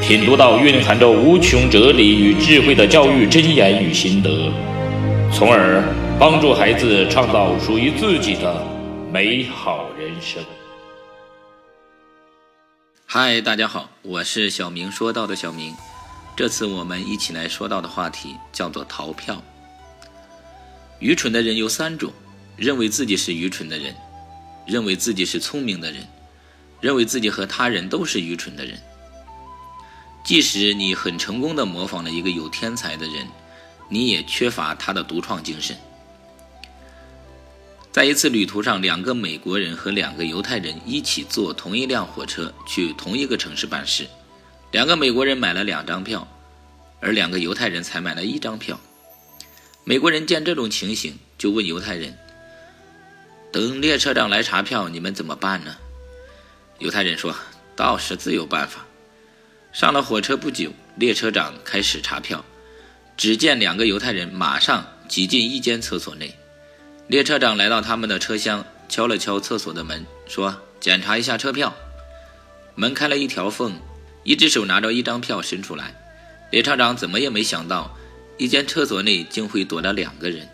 品读到蕴含着无穷哲理与智慧的教育箴言与心得，从而帮助孩子创造属于自己的美好人生。嗨，大家好，我是小明说到的小明。这次我们一起来说到的话题叫做逃票。愚蠢的人有三种：认为自己是愚蠢的人，认为自己是聪明的人，认为自己和他人都是愚蠢的人。即使你很成功的模仿了一个有天才的人，你也缺乏他的独创精神。在一次旅途上，两个美国人和两个犹太人一起坐同一辆火车去同一个城市办事。两个美国人买了两张票，而两个犹太人才买了一张票。美国人见这种情形，就问犹太人：“等列车长来查票，你们怎么办呢？”犹太人说：“倒是自有办法。”上了火车不久，列车长开始查票。只见两个犹太人马上挤进一间厕所内。列车长来到他们的车厢，敲了敲厕所的门，说：“检查一下车票。”门开了一条缝，一只手拿着一张票伸出来。列车长怎么也没想到，一间厕所内竟会躲着两个人。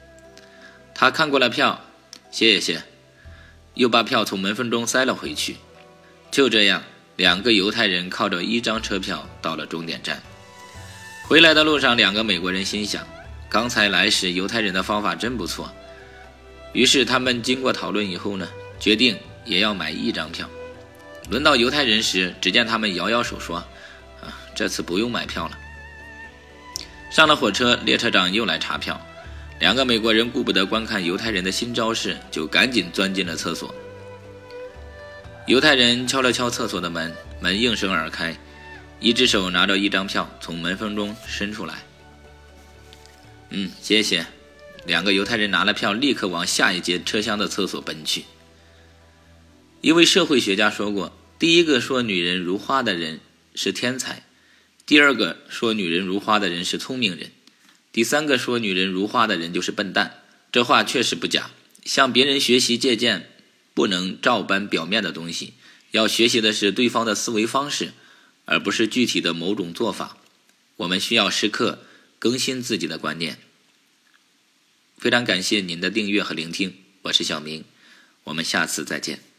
他看过了票，谢谢，又把票从门缝中塞了回去。就这样。两个犹太人靠着一张车票到了终点站。回来的路上，两个美国人心想：刚才来时犹太人的方法真不错。于是他们经过讨论以后呢，决定也要买一张票。轮到犹太人时，只见他们摇摇手说：“啊，这次不用买票了。”上了火车，列车长又来查票。两个美国人顾不得观看犹太人的新招式，就赶紧钻进了厕所。犹太人敲了敲厕所的门，门应声而开，一只手拿着一张票从门缝中伸出来。嗯，谢谢。两个犹太人拿了票，立刻往下一节车厢的厕所奔去。一位社会学家说过：“第一个说女人如花的人是天才，第二个说女人如花的人是聪明人，第三个说女人如花的人就是笨蛋。”这话确实不假。向别人学习借鉴。不能照搬表面的东西，要学习的是对方的思维方式，而不是具体的某种做法。我们需要时刻更新自己的观念。非常感谢您的订阅和聆听，我是小明，我们下次再见。